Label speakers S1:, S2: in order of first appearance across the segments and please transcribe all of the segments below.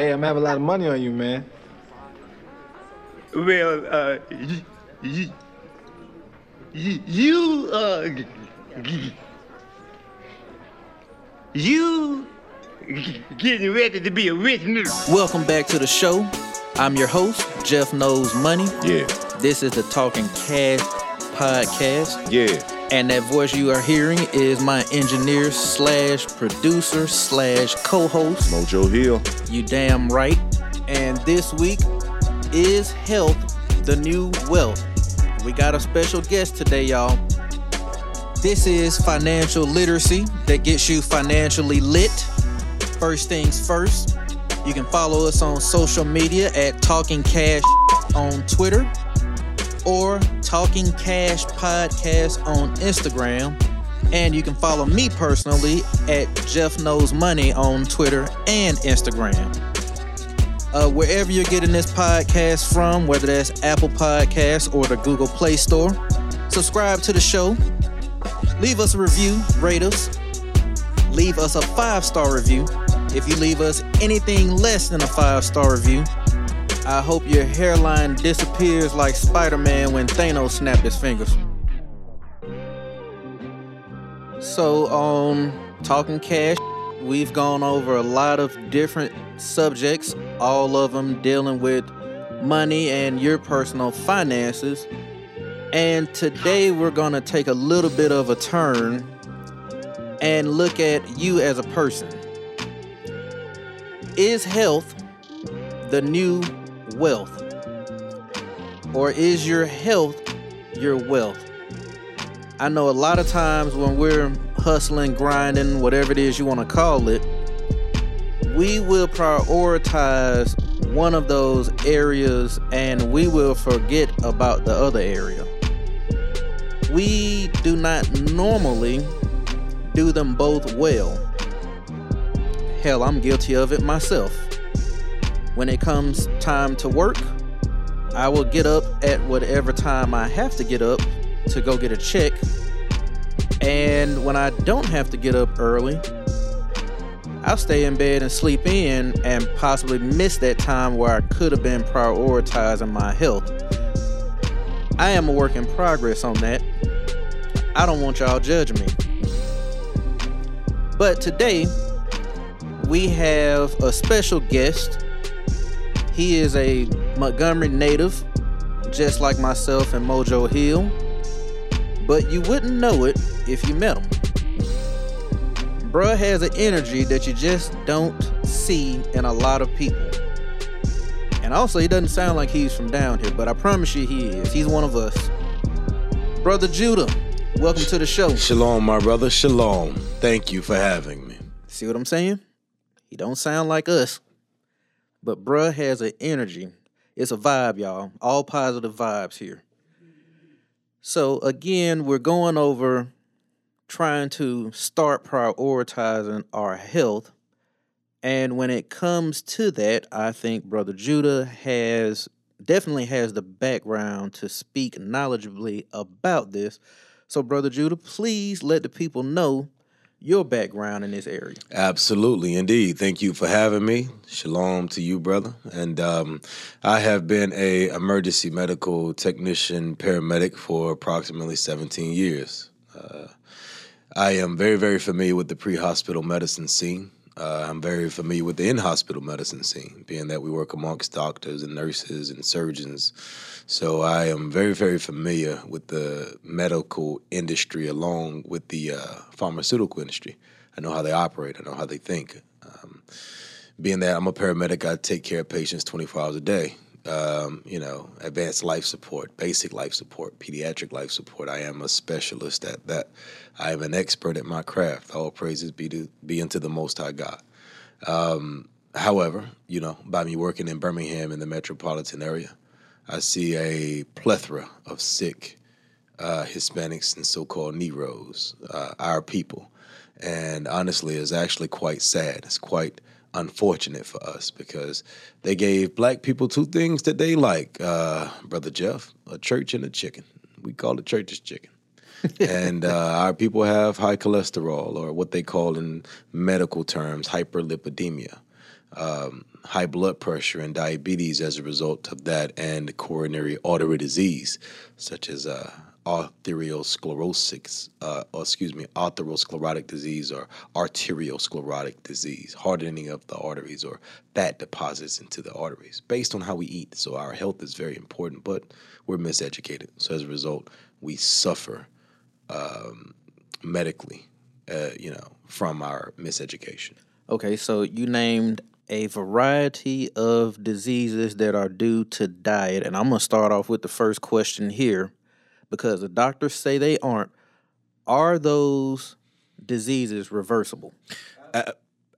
S1: Hey, I'm having a lot of money on you, man.
S2: Well, uh, you, you, you, you uh, g- g- you g- getting ready to be a rich nigga.
S3: Welcome back to the show. I'm your host, Jeff Knows Money.
S4: Yeah,
S3: This is the Talking Cash podcast.
S4: yeah.
S3: And that voice you are hearing is my engineer slash producer slash co-host.
S4: Mojo Hill.
S3: You damn right. And this week is health, the new wealth. We got a special guest today, y'all. This is financial literacy that gets you financially lit. First things first, you can follow us on social media at Talking Cash on Twitter or Talking Cash Podcast on Instagram. And you can follow me personally at Jeff Knows Money on Twitter and Instagram. Uh, wherever you're getting this podcast from, whether that's Apple Podcasts or the Google Play Store, subscribe to the show. Leave us a review, rate us, leave us a five star review. If you leave us anything less than a five star review, I hope your hairline disappears like Spider Man when Thanos snapped his fingers. So, on Talking Cash, we've gone over a lot of different subjects, all of them dealing with money and your personal finances. And today we're going to take a little bit of a turn and look at you as a person. Is health the new wealth? Or is your health your wealth? I know a lot of times when we're hustling, grinding, whatever it is you want to call it, we will prioritize one of those areas and we will forget about the other area. We do not normally do them both well. Hell, I'm guilty of it myself. When it comes time to work, I will get up at whatever time I have to get up to go get a check. And when I don't have to get up early, I'll stay in bed and sleep in and possibly miss that time where I could have been prioritizing my health. I am a work in progress on that. I don't want y'all judging me. But today, we have a special guest. He is a Montgomery native, just like myself and Mojo Hill. But you wouldn't know it if you met him. Bruh has an energy that you just don't see in a lot of people. And also, he doesn't sound like he's from down here, but I promise you he is. He's one of us. Brother Judah, welcome to the show.
S4: Shalom, my brother. Shalom. Thank you for having me.
S3: See what I'm saying? He don't sound like us. But bruh has an energy. It's a vibe, y'all. All positive vibes here. So again, we're going over trying to start prioritizing our health. And when it comes to that, I think Brother Judah has definitely has the background to speak knowledgeably about this. So, Brother Judah, please let the people know your background in this area.
S4: Absolutely, indeed. Thank you for having me. Shalom to you, brother. And um, I have been a emergency medical technician paramedic for approximately 17 years. Uh, I am very, very familiar with the pre-hospital medicine scene. Uh, I'm very familiar with the in-hospital medicine scene, being that we work amongst doctors and nurses and surgeons. So I am very, very familiar with the medical industry along with the uh, pharmaceutical industry. I know how they operate. I know how they think. Um, being that I'm a paramedic, I take care of patients 24 hours a day. Um, you know, advanced life support, basic life support, pediatric life support. I am a specialist at that. I am an expert at my craft. All praises be to be unto the Most High God. Um, however, you know, by me working in Birmingham in the metropolitan area, I see a plethora of sick uh, Hispanics and so-called Negroes, uh, our people, and honestly, it's actually quite sad. It's quite unfortunate for us because they gave black people two things that they like, uh, brother Jeff: a church and a chicken. We call it church's chicken. and uh, our people have high cholesterol, or what they call in medical terms hyperlipidemia. um, high blood pressure and diabetes as a result of that, and coronary artery disease, such as uh, arteriosclerosis, uh, or excuse me, atherosclerotic disease or arteriosclerotic disease, hardening of the arteries or fat deposits into the arteries, based on how we eat. So our health is very important, but we're miseducated. So as a result, we suffer um, medically, uh, you know, from our miseducation.
S3: Okay, so you named a variety of diseases that are due to diet, and I'm gonna start off with the first question here, because the doctors say they aren't. Are those diseases reversible?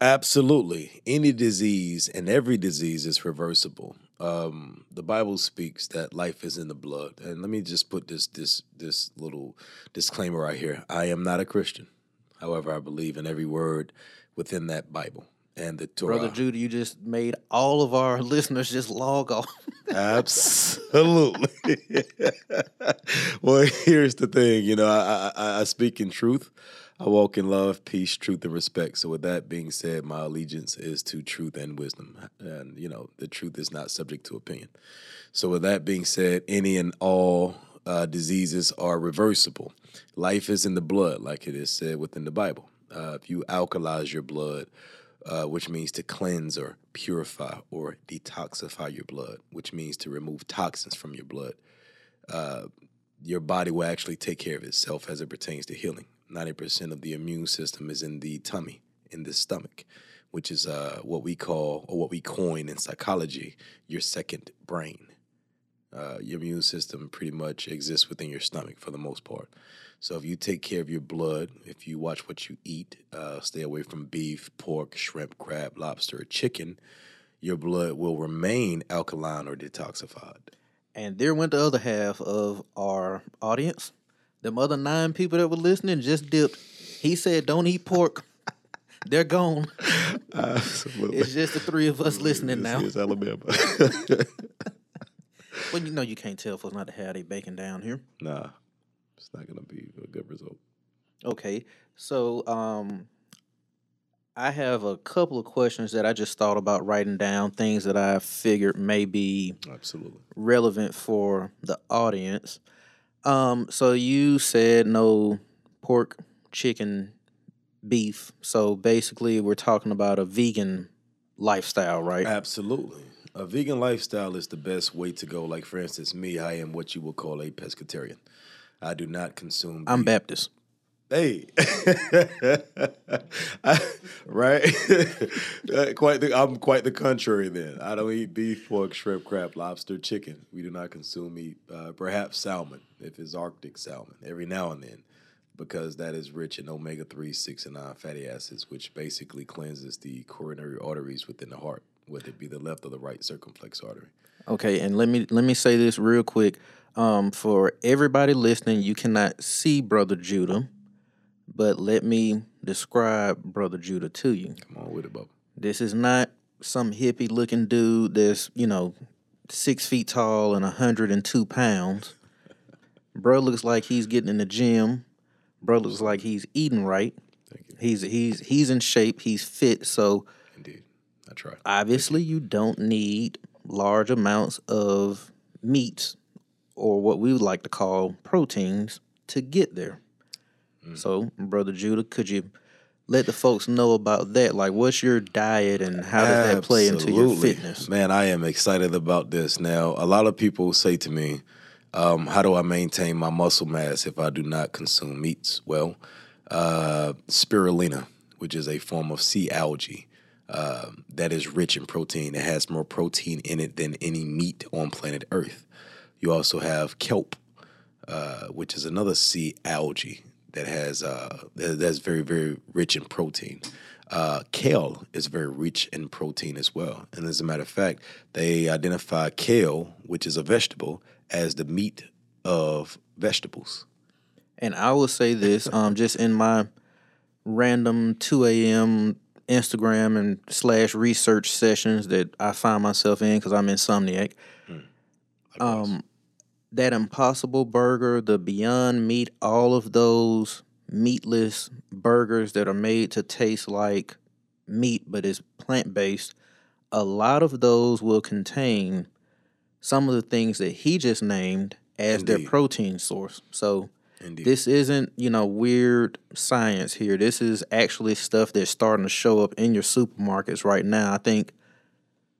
S4: Absolutely. Any disease and every disease is reversible. Um, the Bible speaks that life is in the blood. And let me just put this this this little disclaimer right here. I am not a Christian. However, I believe in every word within that Bible and the Torah.
S3: Brother Judah, you just made all of our listeners just log off.
S4: Absolutely. well, here's the thing. You know, I, I I speak in truth. I walk in love, peace, truth, and respect. So, with that being said, my allegiance is to truth and wisdom. And, you know, the truth is not subject to opinion. So, with that being said, any and all uh, diseases are reversible. Life is in the blood, like it is said within the Bible. Uh, if you alkalize your blood, uh, which means to cleanse or purify or detoxify your blood, which means to remove toxins from your blood, uh, your body will actually take care of itself as it pertains to healing. 90% of the immune system is in the tummy, in the stomach, which is uh, what we call, or what we coin in psychology, your second brain. Uh, your immune system pretty much exists within your stomach for the most part. So if you take care of your blood, if you watch what you eat, uh, stay away from beef, pork, shrimp, crab, lobster, or chicken, your blood will remain alkaline or detoxified.
S3: And there went the other half of our audience. Them other nine people that were listening just dipped. He said, "Don't eat pork." They're gone.
S4: Absolutely.
S3: It's just the three of us listening now.
S4: It's Alabama.
S3: Well, you know you can't tell folks not to have their bacon down here.
S4: nah, it's not gonna be a good result.
S3: Okay, so um, I have a couple of questions that I just thought about writing down, things that I figured may be
S4: Absolutely.
S3: relevant for the audience. Um, so you said no pork, chicken, beef. So basically, we're talking about a vegan lifestyle, right?
S4: Absolutely. A vegan lifestyle is the best way to go. Like for instance, me, I am what you would call a pescatarian. I do not consume.
S3: I'm
S4: beef.
S3: Baptist.
S4: Hey, right? Uh, quite the, I'm quite the contrary. Then I don't eat beef, pork, shrimp, crab, lobster, chicken. We do not consume meat. Uh, perhaps salmon, if it's Arctic salmon, every now and then, because that is rich in omega three, six, and nine fatty acids, which basically cleanses the coronary arteries within the heart, whether it be the left or the right circumflex artery.
S3: Okay, and let me let me say this real quick. Um, for everybody listening, you cannot see Brother Judah, but let me describe Brother Judah to you.
S4: Come on with it, Bubba.
S3: This is not some hippie looking dude that's, you know, six feet tall and 102 pounds. Bro looks like he's getting in the gym. Bro looks like he's eating right.
S4: Thank you.
S3: He's he's he's in shape. He's fit. So
S4: Indeed, I try.
S3: obviously you don't need large amounts of meats or what we would like to call proteins to get there. So, brother Judah, could you let the folks know about that? Like, what's your diet and how does that play into your fitness?
S4: Man, I am excited about this. Now, a lot of people say to me, um, how do I maintain my muscle mass if I do not consume meats? Well, uh, spirulina, which is a form of sea algae uh, that is rich in protein. It has more protein in it than any meat on planet Earth. You also have kelp, uh, which is another sea algae that has uh, that's very very rich in protein. Uh, kale is very rich in protein as well, and as a matter of fact, they identify kale, which is a vegetable, as the meat of vegetables.
S3: And I will say this, um, just in my random 2 a.m. Instagram and slash research sessions that I find myself in because I'm insomniac. Um, that Impossible Burger, the Beyond Meat, all of those meatless burgers that are made to taste like meat but is plant based. a lot of those will contain some of the things that he just named as their protein source. So
S4: Indeed.
S3: this isn't, you know, weird science here. This is actually stuff that's starting to show up in your supermarkets right now. I think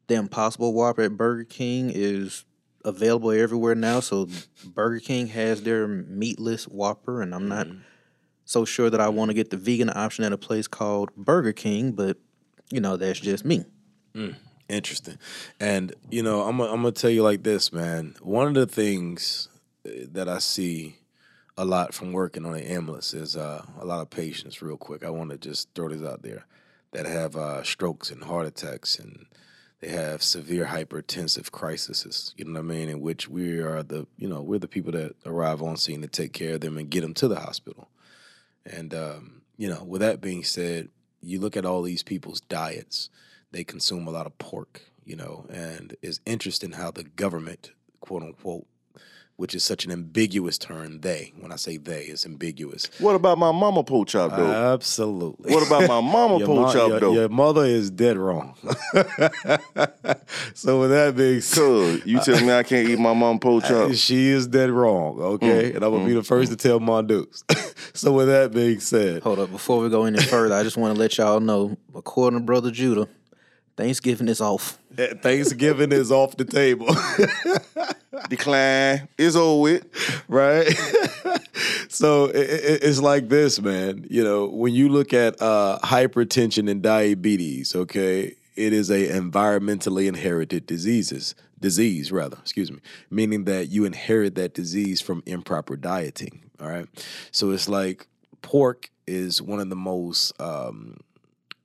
S3: the Impossible Whopper at Burger King is available everywhere now. So Burger King has their meatless Whopper, and I'm not so sure that I want to get the vegan option at a place called Burger King, but you know, that's just me.
S4: Interesting. And you know, I'm I'm gonna tell you like this, man. One of the things uh, that I see a lot from working on the ambulance is uh, a lot of patients. Real quick, I want to just throw this out there that have uh, strokes and heart attacks, and they have severe hypertensive crises. You know what I mean? In which we are the you know we're the people that arrive on scene to take care of them and get them to the hospital. And um, you know, with that being said, you look at all these people's diets; they consume a lot of pork. You know, and it's interesting how the government, quote unquote, which is such an ambiguous term, they. When I say they, it's ambiguous.
S2: What about my mama pork chop though?
S4: Absolutely.
S2: what about my mama
S4: Your,
S2: pork
S4: mo-
S2: chop
S4: your-
S2: though?
S4: your mother is dead wrong. so with that being said,
S2: you tell me I can't eat my mama pork chop.
S4: she is dead wrong. Okay, mm, and I'm gonna be mm, the first mm. to tell my dukes. so with that being said,
S3: Hold up, before we go any further, I just want to let y'all know, according to Brother Judah, Thanksgiving is off.
S4: Thanksgiving is off the table,
S2: Decline. It's over with.
S4: right? so i i- it's like this, man. You know, when you look at uh, hypertension and diabetes, okay, it is a environmentally inherited diseases disease rather excuse me meaning that you inherit that disease from improper dieting all right so it's like pork is one of the most um,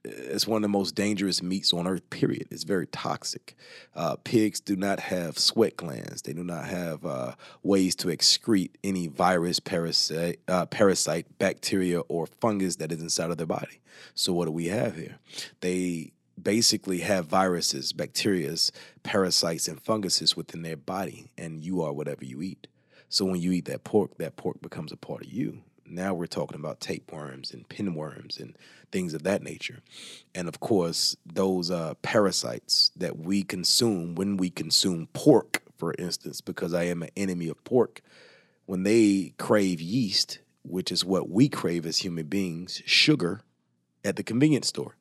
S4: it's one of the most dangerous meats on earth period. It's very toxic. Uh, pigs do not have sweat glands. They do not have uh, ways to excrete any virus parasite, uh, parasite bacteria or fungus that is inside of their body. So what do we have here? They basically have viruses bacterias parasites and funguses within their body and you are whatever you eat. So when you eat that pork that pork becomes a part of you. Now we're talking about tapeworms and pinworms and things of that nature. And of course, those uh, parasites that we consume when we consume pork, for instance, because I am an enemy of pork, when they crave yeast, which is what we crave as human beings, sugar at the convenience store.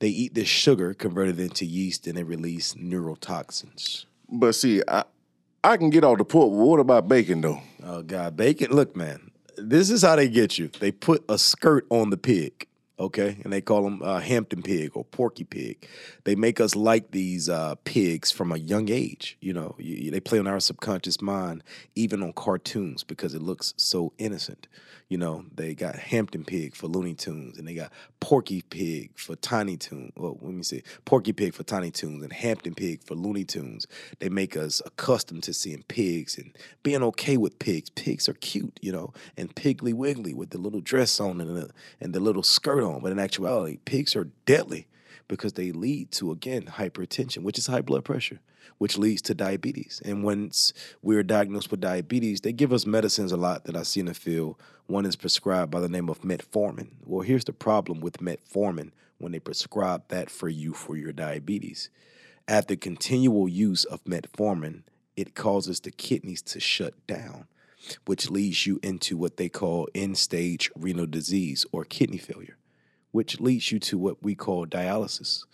S4: They eat this sugar converted into yeast and they release neurotoxins.
S2: But see, I I can get off the pork. But what about bacon though?
S4: Oh God, bacon! Look, man, this is how they get you. They put a skirt on the pig, okay, and they call them uh, Hampton pig or Porky pig. They make us like these uh, pigs from a young age. You know, you, they play on our subconscious mind, even on cartoons, because it looks so innocent. You know, they got Hampton Pig for Looney Tunes, and they got Porky Pig for Tiny Toons. Well, let me see, Porky Pig for Tiny Toons and Hampton Pig for Looney Tunes. They make us accustomed to seeing pigs and being okay with pigs. Pigs are cute, you know, and Piggly Wiggly with the little dress on and the, and the little skirt on. But in actuality, pigs are deadly because they lead to again hypertension, which is high blood pressure, which leads to diabetes. And once we're diagnosed with diabetes, they give us medicines a lot that I see in the field. One is prescribed by the name of metformin. Well, here's the problem with metformin when they prescribe that for you for your diabetes. After continual use of metformin, it causes the kidneys to shut down, which leads you into what they call end stage renal disease or kidney failure which leads you to what we call dialysis.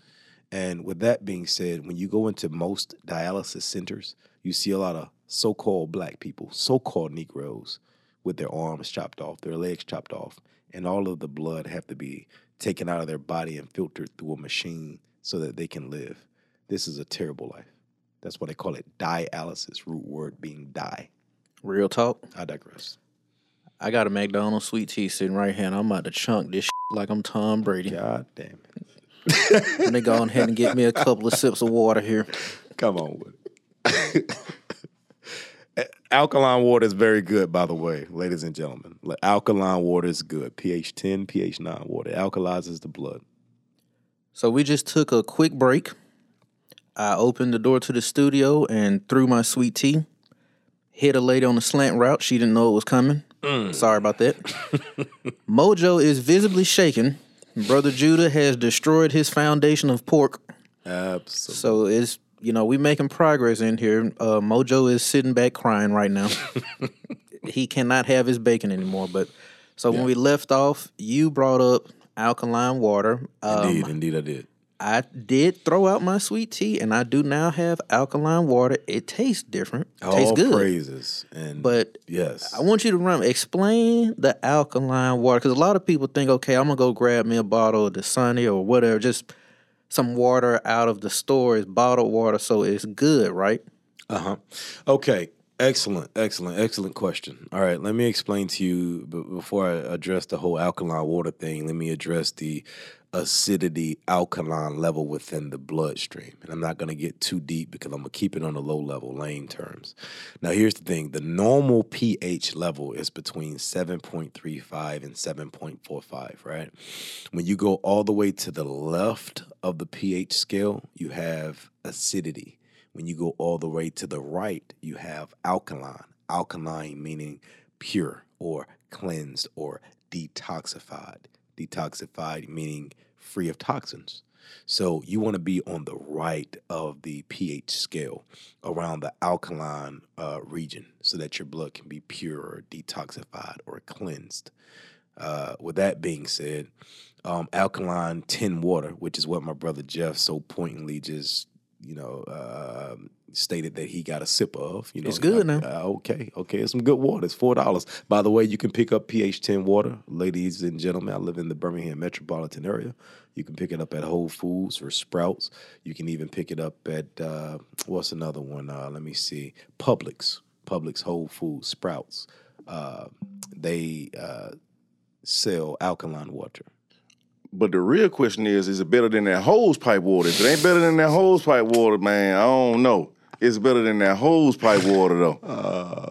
S4: And with that being said, when you go into most dialysis centers, you see a lot of so called black people, so called Negroes, with their arms chopped off, their legs chopped off, and all of the blood have to be taken out of their body and filtered through a machine so that they can live. This is a terrible life. That's why they call it dialysis, root word being die.
S3: Real talk.
S4: I digress.
S3: I got a McDonald's sweet tea sitting right here, and I'm about to chunk this like I'm Tom Brady.
S4: God damn it.
S3: Let me go ahead and get me a couple of sips of water here.
S4: Come on with it. Alkaline water is very good, by the way, ladies and gentlemen. Alkaline water is good. pH 10, pH 9 water. It alkalizes the blood.
S3: So we just took a quick break. I opened the door to the studio and threw my sweet tea. Hit a lady on the slant route. She didn't know it was coming. Sorry about that. Mojo is visibly shaken. Brother Judah has destroyed his foundation of pork.
S4: Absolutely.
S3: So it's you know we making progress in here. Uh, Mojo is sitting back crying right now. he cannot have his bacon anymore. But so when we left off, you brought up alkaline water. Um,
S4: indeed, indeed, I did.
S3: I did throw out my sweet tea, and I do now have alkaline water. It tastes different. It tastes
S4: All
S3: good.
S4: praises. And
S3: But
S4: yes,
S3: I want you to run explain the alkaline water because a lot of people think, okay, I'm gonna go grab me a bottle of the Sunny or whatever, just some water out of the store is bottled water, so it's good, right?
S4: Uh huh. Okay. Excellent, excellent, excellent question. All right, let me explain to you b- before I address the whole alkaline water thing. Let me address the acidity alkaline level within the bloodstream. And I'm not going to get too deep because I'm going to keep it on a low level, lame terms. Now, here's the thing the normal pH level is between 7.35 and 7.45, right? When you go all the way to the left of the pH scale, you have acidity. When you go all the way to the right, you have alkaline. Alkaline meaning pure or cleansed or detoxified. Detoxified meaning free of toxins. So you want to be on the right of the pH scale around the alkaline uh, region so that your blood can be pure or detoxified or cleansed. Uh, with that being said, um, alkaline tin water, which is what my brother Jeff so pointedly just you know uh, stated that he got a sip of. You know,
S3: It's good now.
S4: Uh, okay, okay, it's some good water. It's four dollars. By the way, you can pick up pH ten water, ladies and gentlemen. I live in the Birmingham metropolitan area. You can pick it up at Whole Foods or Sprouts. You can even pick it up at uh, what's another one? Uh, let me see, Publix, Publix, Whole Foods, Sprouts. Uh, they uh, sell alkaline water.
S2: But the real question is, is it better than that hose pipe water? If it ain't better than that hose pipe water, man, I don't know. It's better than that hose pipe water though.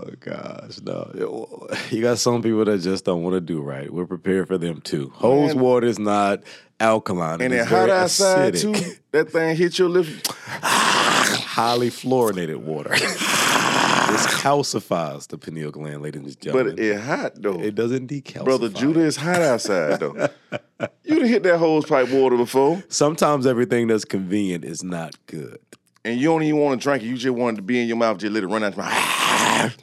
S4: Oh gosh, no! You got some people that just don't want to do right. We're prepared for them too. Hose water is not alkaline,
S2: And
S4: it
S2: hot outside
S4: acidic.
S2: too. That thing hit your lips.
S4: Highly fluorinated water. this calcifies the pineal gland, ladies and gentlemen.
S2: But it hot though.
S4: it doesn't decalcify.
S2: Brother Judah, it's hot outside though. you done hit that hose pipe water before,
S4: Sometimes everything that's convenient is not good.
S2: And you don't even want to drink it. You just want it to be in your mouth, just let it run out your mouth.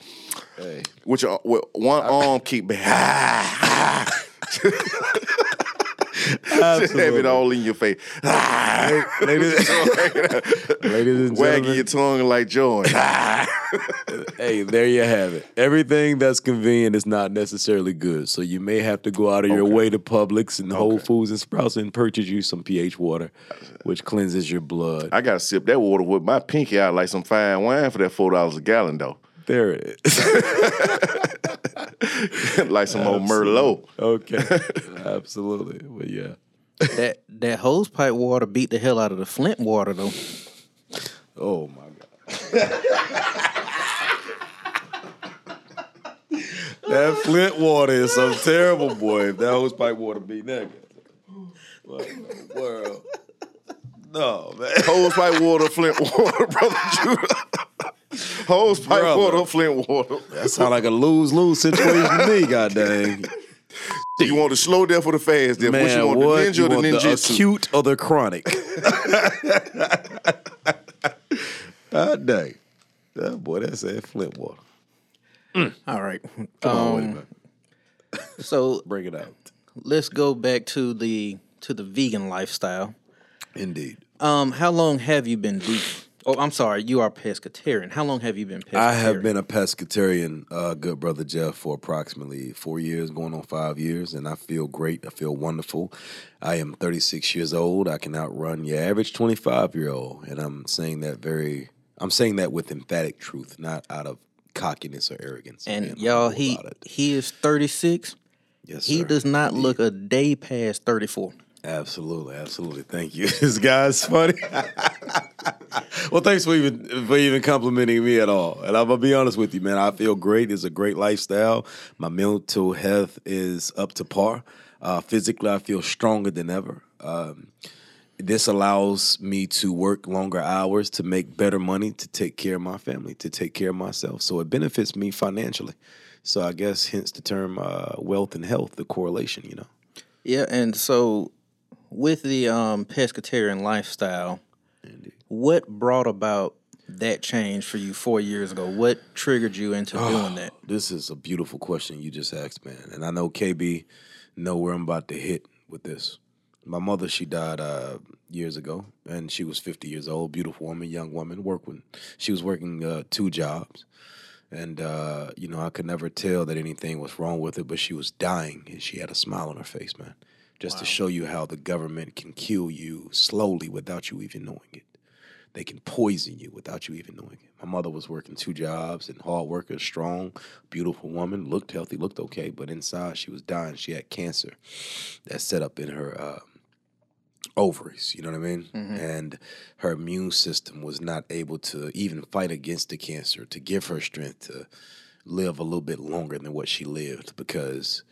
S4: Hey,
S2: With your with one arm keep back. Just have it all in your face.
S4: ladies, ladies and
S2: Wagging your tongue like joy.
S4: hey, there you have it. Everything that's convenient is not necessarily good. So you may have to go out of your
S2: Okay.
S4: way to Publix and Whole
S2: Okay.
S4: Foods and Sprouts and purchase you some pH water, which cleanses your blood.
S2: I gotta sip that water with my pinky out like some fine wine for that four dollars a gallon though.
S4: There it is.
S2: like some old Merlot.
S4: okay, absolutely. But yeah,
S3: that that hose pipe water beat the hell out of the Flint water though.
S4: oh my god. that Flint water is so terrible, boy. If that hose pipe water be nigga. What in the world? No, man.
S2: Hose pipe water, Flint water, brother Judah. Hose pipe
S4: Brother.
S2: water, Flint water.
S4: That sound like a lose lose situation to me, goddamn.
S2: You want the slow death or the fast death?
S4: Man,
S2: Which you want,
S4: what?
S2: the ninja
S4: you
S2: or the
S4: want the
S2: ninjutsu?
S4: acute or the chronic? God dang. That boy, that's that Flint water.
S3: All right.
S4: Come on, wait a
S3: Um, so
S4: Bring it out.
S3: let's go back to the to the vegan lifestyle.
S4: Indeed.
S3: Um, how long have you been vegan? Oh, I'm sorry, you are pescatarian. How long have you been pescatarian?
S4: I have been a pescatarian, uh, good brother Jeff, for approximately four years, going on five years, and I feel great. I feel wonderful. I am 36 years old. I can outrun your average 25 year old, and I'm saying that very. I'm saying that with emphatic truth, not out of cockiness or arrogance.
S3: And
S4: Being
S3: y'all, he he is 36.
S4: yes,
S3: He
S4: sir.
S3: does not look a day past 34.
S4: Absolutely, absolutely. Thank you. this guy's funny. well, thanks for even for even complimenting me at all. And I'm gonna be honest with you, man. I feel great. It's a great lifestyle. My mental health is up to par. Uh, physically, I feel stronger than ever. Um, this allows me to work longer hours to make better money to take care of my family, to take care of myself. So it benefits me financially. So I guess hence the term uh, wealth and health, the correlation. You know.
S3: Yeah, and so with the um pescatarian lifestyle, What brought about that change for you four years ago? What triggered you into doing that?
S4: This is a beautiful question you just asked, man. And I know KB know where I'm about to hit with this. My mother, she died uh, years ago, and she was 50 years old. Beautiful woman, young woman. Working, she was working uh, two jobs, and uh, you know I could never tell that anything was wrong with her. But she was dying, and she had a smile on her face, man. Just to show you how the government can kill you slowly without you even knowing it. They can poison you without you even knowing it. My mother was working two jobs and hard worker, strong, beautiful woman, looked healthy, looked okay, but inside she was dying. She had cancer that set up in her uh, ovaries, you know what I mean? And her immune system was not able to even fight against the cancer to give her strength to live a little bit longer than what she lived because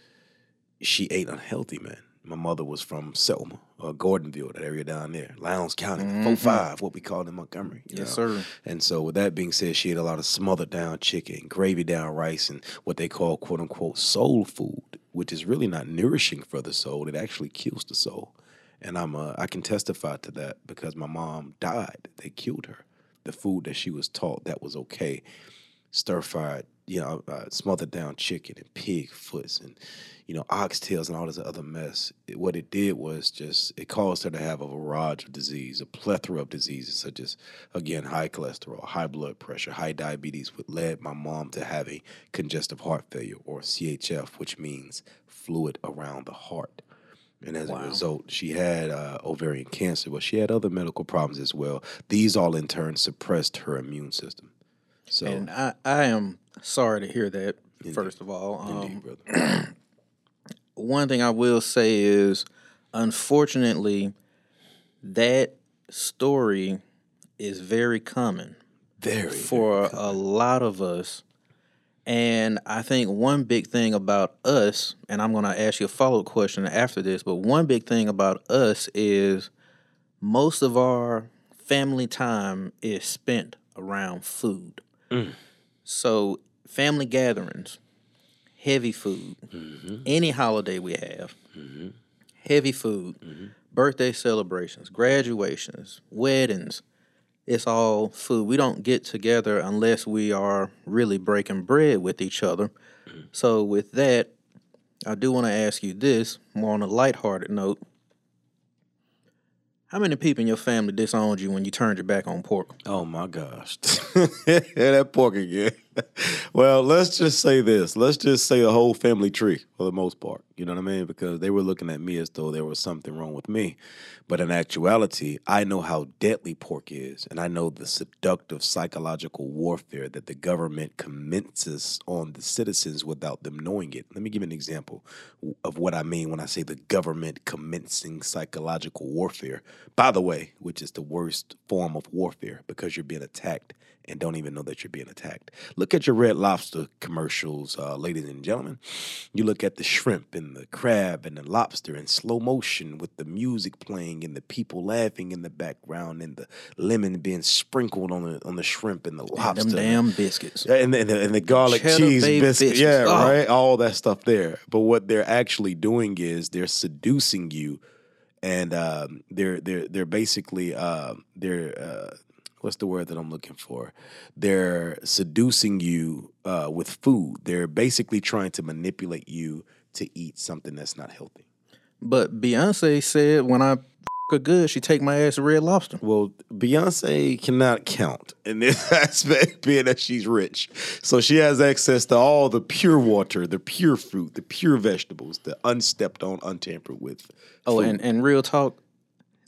S4: she ate unhealthy, man. My mother was from Selma, uh, Gordonville, that area down there, Lowndes County, four five, what we call in Montgomery. you
S3: Yes,
S4: know?
S3: sir.
S4: And so, with that being said, she ate a lot of smothered down chicken, gravy down rice, and what they call "quote unquote" soul food, which is really not nourishing for the soul. It actually kills the soul. And I'm uh, I can testify to that because my mom died. They killed her. The food that she was taught that was okay, stir fried, you know, uh, smothered down chicken and pig foots and you know oxtails and all this other mess. It- what it did was just it caused her to have a barrage of disease, a plethora of diseases such as again high cholesterol, high blood pressure, high diabetes, which led my mom to have a congestive heart failure or CHF, which means fluid around the heart. And as a result, she had uh, ovarian cancer, but she had other medical problems as well. These all in turn suppressed her immune system. So,
S3: And I, I am sorry to hear that, first of all. Um,
S4: indeed,
S3: one thing I will say is, unfortunately, that story is very common
S4: Very.
S3: for a lot of us. And I think one big thing about us, and I'm going to ask you a follow up question after this, but one big thing about us is most of our family time is spent around food. So, family gatherings, heavy food, mm-hmm. any holiday we have, mm-hmm. heavy food, mm-hmm. birthday celebrations, graduations, weddings, it's all food. We don't get together unless we are really breaking bread with each other. So, with that, I do want to ask you this more on a lighthearted note. How many people in your family disowned you when you turned your back on pork?
S4: Oh my gosh. that pork again. Well, let's just say this. Let's just say the whole family tree for the most part. You know what I mean? Because they were looking at me as though there was something wrong with me. But in actuality, I know how deadly pork is, and I know the seductive psychological warfare that the government commences on the citizens without them knowing it. Let me give an example of what I mean when I say the government commencing psychological warfare. By the way, which is the worst form of warfare because you're being attacked and don't even know that you're being attacked. Look at your Red Lobster commercials, uh, ladies and gentlemen. You look at the shrimp and the crab and the lobster in slow motion with the music playing and the people laughing in the background and the lemon being sprinkled on the on the shrimp and the lobster.
S3: Them damn biscuits.
S4: And, the- and, the, and the garlic
S3: Cheddar
S4: cheese
S3: Bay
S4: biscuit.
S3: biscuits.
S4: Yeah,
S3: Oh.
S4: right. All that stuff there. But what they're actually doing is they're seducing you, and um, they're they're they're basically uh, they're uh, what's the word that I'm looking for? They're seducing you uh, with food. They're basically trying to manipulate you to eat something that's not healthy.
S3: But Beyonce said when I f- her good, she take my ass to Red Lobster.
S4: Well, Beyonce cannot count in this aspect, being that she's rich. So she has access to all the pure water, the pure fruit, the pure vegetables, the unstepped on, untampered with.
S3: Oh,
S4: food.
S3: and, and real talk,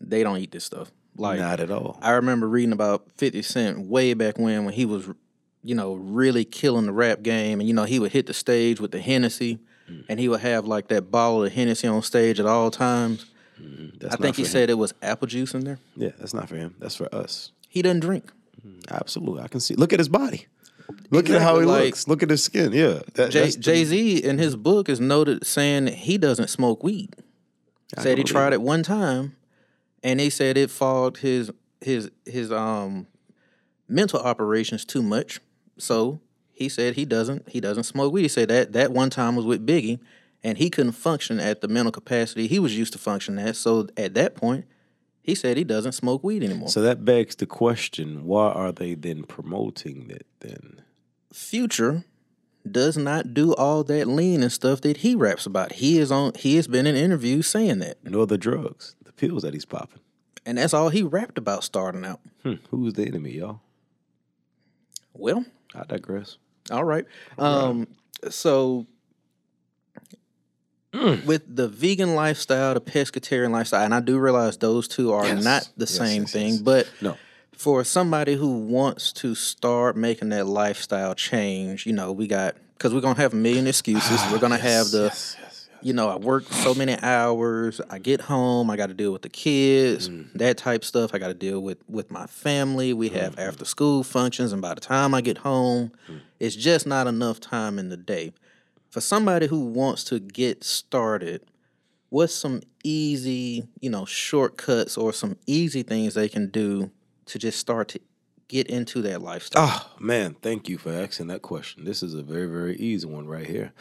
S3: they don't eat this stuff. Like
S4: not at all.
S3: I remember reading about 50 Cent way back when when he was, you know, really killing the rap game. And, you know, he would hit the stage with the Hennessy and he would have like that bottle of Hennessy on stage at all times.
S4: That's
S3: I think he
S4: him.
S3: said it was apple juice in there.
S4: Yeah, that's not for him. That's for us.
S3: He doesn't drink.
S4: Absolutely, I can see. Look at his body. Look at how he
S3: like-
S4: looks. Look at his skin. Yeah, that,
S3: Jay
S4: that's the-
S3: Jay Z in his book is noted saying that he doesn't smoke weed.
S4: I
S3: said he tried it one time, and he said it fogged his his his um mental operations too much. So he said he doesn't he doesn't smoke weed. He said that that one time was with Biggie, and he couldn't function at the mental capacity he was used to function at. So at that point, He said he doesn't smoke weed anymore.
S4: So that begs the question: Why are they then promoting that? Then
S3: Future does not do all that lean and stuff that he raps about. He is on. He has been in interviews saying that,
S4: nor the drugs, the pills that he's popping.
S3: and that's all he rapped about starting out.
S4: Hmm. Who's the enemy, y'all?
S3: Well,
S4: I digress.
S3: All right. Um, so with the vegan lifestyle, the pescatarian lifestyle, and I do realize those two are
S4: Yes.
S3: not the
S4: Yes,
S3: same
S4: yes,
S3: thing, but
S4: No.
S3: for somebody who wants to start making that lifestyle change, you know, we got because we're gonna have a million excuses. we're gonna have the you know, I work so many hours. I get home. I got to deal with the kids, mm. that type stuff. I got to deal with with my family. We have mm-hmm. after school functions, and by the time I get home, mm. it's just not enough time in the day. For somebody who wants to get started, what's some easy, you know, shortcuts or some easy things they can do to just start to get into that lifestyle?
S4: Oh man, thank you for asking that question. This is a very, very easy one right here.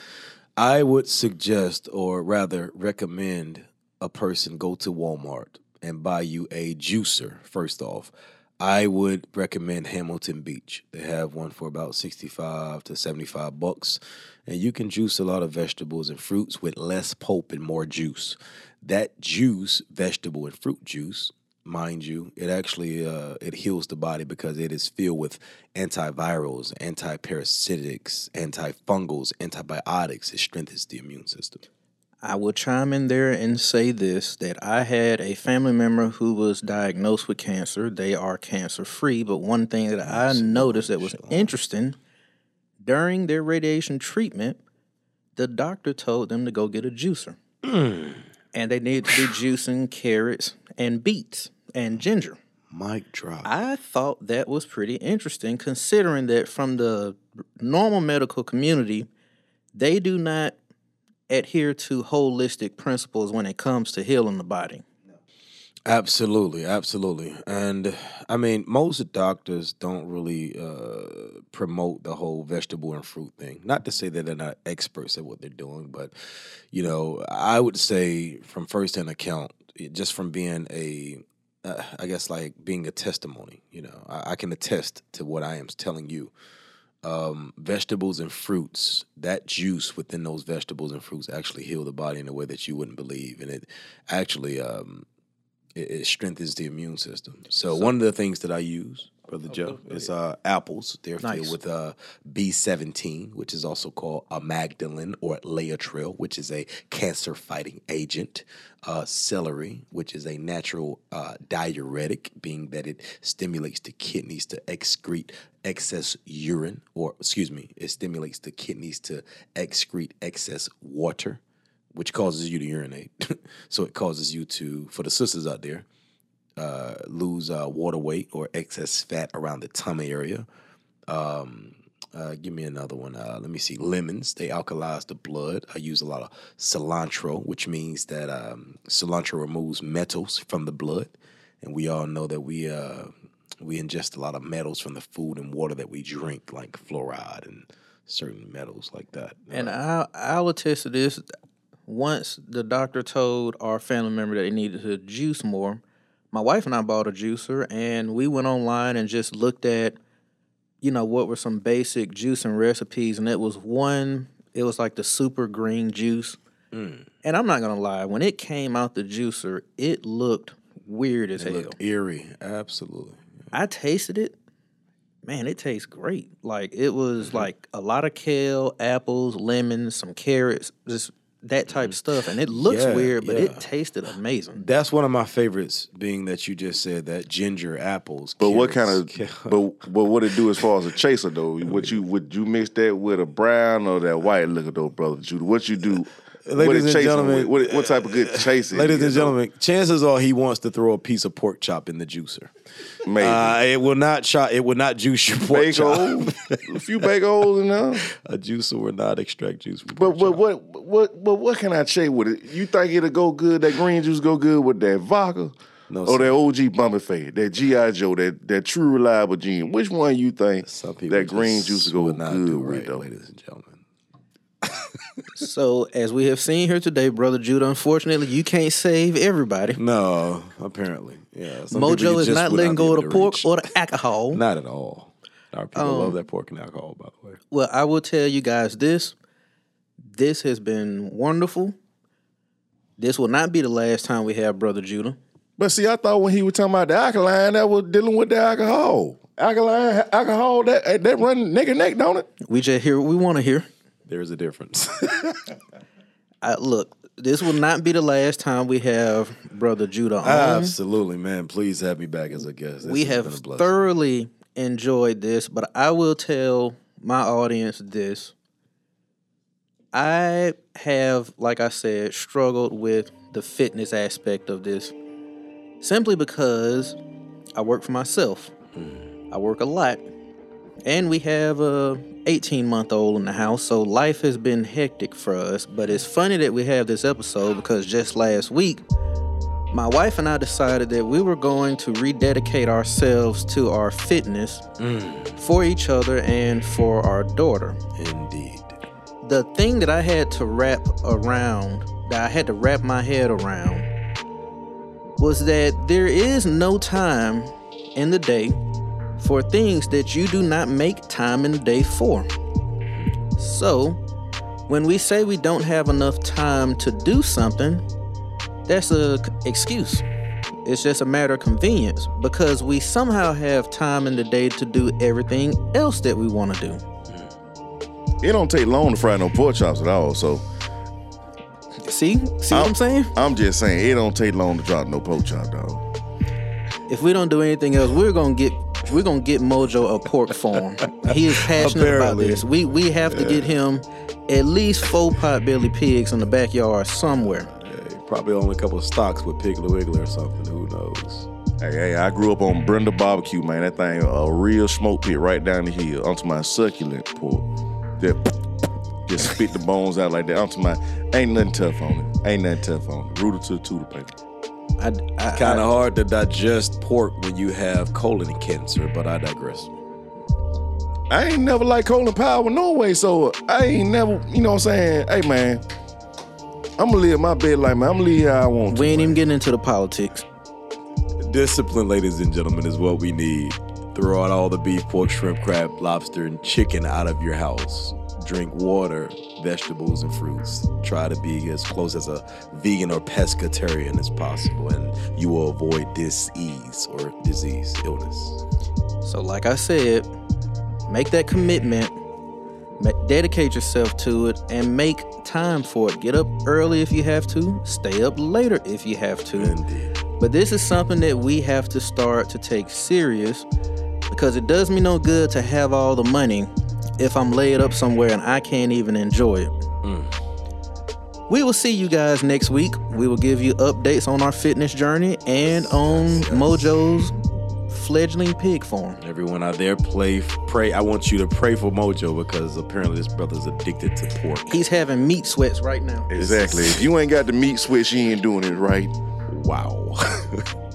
S4: I would suggest, or rather recommend, a person go to Walmart and buy you a juicer. First off, I would recommend Hamilton Beach. They have one for about sixty-five to seventy-five bucks, and you can juice a lot of vegetables and fruits with less pulp and more juice. That juice, vegetable and fruit juice, mind you, it actually uh, it heals the body because it is filled with antivirals, antiparasitics, antifungals, antibiotics. It strengthens the immune system.
S3: I will chime in there and say this that I had a family member who was diagnosed with cancer. They are cancer free, but one thing that I noticed that was interesting during their radiation treatment, the doctor told them to go get a juicer. And they needed to be juicing carrots and beets and ginger.
S4: Mic drop.
S3: I thought that was pretty interesting considering that from the normal medical community, they do not adhere to holistic principles when it comes to healing the body.
S4: Absolutely, absolutely. And I mean, most doctors don't really uh, promote the whole vegetable and fruit thing. Not to say that they're not experts at what they're doing, but you know, I would say from firsthand account, just from being a, uh, I guess like being a testimony. You know, I, I can attest to what I am telling you. Um, vegetables and fruits, that juice within those vegetables and fruits actually heal the body in a way that you wouldn't believe, and it actually um, it, it strengthens the immune system. So, one of the things that I use, brother Joe, it's uh, apples. They're
S3: Nice.
S4: filled with uh, B17, which is also called a amygdalin or Laetrile, which is a cancer-fighting agent. Uh, celery, which is a natural uh, diuretic, being that it stimulates the kidneys to excrete excess urine, or excuse me, it stimulates the kidneys to excrete excess water which causes you to urinate. so it causes you to, for the sisters out there, uh, lose uh, water weight or excess fat around the tummy area. Um, uh, give me another one. Uh, let me see. Lemons, they alkalize the blood. I use a lot of cilantro, which means that um, cilantro removes metals from the blood. And we all know that we uh, we ingest a lot of metals from the food and water that we drink, like fluoride and certain metals like that.
S3: And I'll, I'll attest to this. Once the doctor told our family member that they needed to juice more, my wife and I bought a juicer and we went online and just looked at, you know, what were some basic juicing recipes. And it was one, it was like the super green juice.
S4: Mm.
S3: And I'm not going to lie, when it came out the juicer, it looked weird as
S4: It
S3: hell.
S4: looked eerie. Absolutely.
S3: I tasted it. Man, it tastes great. Like it was
S4: Mm-hmm.
S3: like a lot of kale, apples, lemons, some carrots, just that type stuff. And it looks
S4: Mm-hmm. Yeah,
S3: weird, but
S4: yeah.
S3: it tasted amazing.
S4: That's one of my favorites, being that you just said that ginger apples.
S2: But what kind of
S4: ca-
S2: but but what it do as far as a chaser though? What you would you mix that with a brown or that white liquor though, brother Judah? What you do? What
S4: Ladies and gentlemen,
S2: what, what type of good chasing?
S4: Ladies and gentlemen, chances are he wants to throw a piece of pork chop in the juicer.
S2: maybe
S4: Uh, it will not shot. It will not juice your pork
S2: bake
S4: chop.
S2: a few bake holes in there.
S4: a juicer will not extract juice from
S2: But
S4: pork
S2: but
S4: chop.
S2: what what but what can I chase with it? You think it'll go good? That green juice go good with that vodka?
S4: No,
S2: or
S4: sir.
S2: that OG Bumping Fade, that GI Joe, that that true reliable gene. Which one you think that green juice go
S4: not
S2: good
S4: do
S2: with
S4: right,
S2: though?
S4: ladies and gentlemen.
S3: So, as we have seen here today, Brother Judah, unfortunately, you can't save everybody.
S4: No, apparently, yeah. Some
S3: Mojo is not letting go of the
S4: to
S3: pork
S4: reach.
S3: or the alcohol.
S4: Not at all. Our people
S3: Um,
S4: love that pork and alcohol, by the way.
S3: Well, I will tell you guys this. This has been wonderful. This will not be the last time we have Brother Judah.
S2: But see, I thought when he was talking about the alkaline, that was dealing with the alcohol. Alkaline, alcohol, that that run neck and neck, don't it?
S3: We just hear what we want to hear.
S4: There's a difference.
S3: I, look, this will not be the last time we have Brother Judah on.
S4: Absolutely, man. Please have me back as a guest. This
S3: we have
S4: been a blessing.
S3: thoroughly enjoyed this, but I will tell my audience this. I have, like I said, struggled with the fitness aspect of this simply because I work for myself. Mm. I work a lot. And we have a 18 month old in the house, so life has been hectic for us. But it's funny that we have this episode because just last week, my wife and I decided that we were going to rededicate ourselves to our fitness mm. for each other and for our daughter.
S4: Indeed.
S3: The thing that I had to wrap around, that I had to wrap my head around, was that there is no time in the day for things that you do not make time in the day for. So, when we say we don't have enough time to do something, that's a c- excuse. It's just a matter of convenience because we somehow have time in the day to do everything else that we want to do.
S2: It don't take long to fry no pork chops at all. So
S3: See? See what I'm saying?
S2: I'm just saying, it don't take long to drop no pork chop, dog.
S3: If we don't do anything else, we're gonna get we're gonna get Mojo a pork farm. he is passionate about this. We we have to get him at least four pot belly pigs in the backyard somewhere.
S4: Yeah, probably own a couple of stocks with Piggly Wiggly or something. Who knows?
S2: Hey, hey, I grew up on Brenda Barbecue, man. That thing, a real smoke pit right down the hill onto my succulent pork. That just spit the bones out like that onto my. Ain't nothing tough on it. Ain't nothing tough on it. Rooted to the tutor paper.
S3: I, I,
S4: kind of hard to digest pork when you have colon cancer, but I digress.
S2: I ain't never like colon power no way, so I ain't never, you know what I'm saying? Hey, man, I'm gonna live my bed like, man, I'm gonna live how I want to.
S3: we ain't even getting into the politics.
S4: Discipline, ladies and gentlemen, is what we need. Throw out all the beef, pork, shrimp, crab, lobster, and chicken out of your house. Drink water, vegetables, and fruits. Try to be as close as a vegan or pescatarian as possible, and you will avoid disease or disease, illness.
S3: So, like I said, make that commitment, dedicate yourself to it, and make time for it. Get up early if you have to, stay up later if you have to.
S4: Indeed.
S3: But this is something that we have to start to take serious because it does me no good to have all the money if I'm laid up somewhere and I can't even enjoy it. Mm. We will see you guys next week. We will give you updates on our fitness journey and on Mojo's fledgling pig farm.
S4: Everyone out there, play, pray. I want you to pray for Mojo because apparently this brother's addicted to pork.
S3: He's having meat sweats right now.
S2: Exactly. If you ain't got the meat switch, you ain't doing it right.
S4: Wow.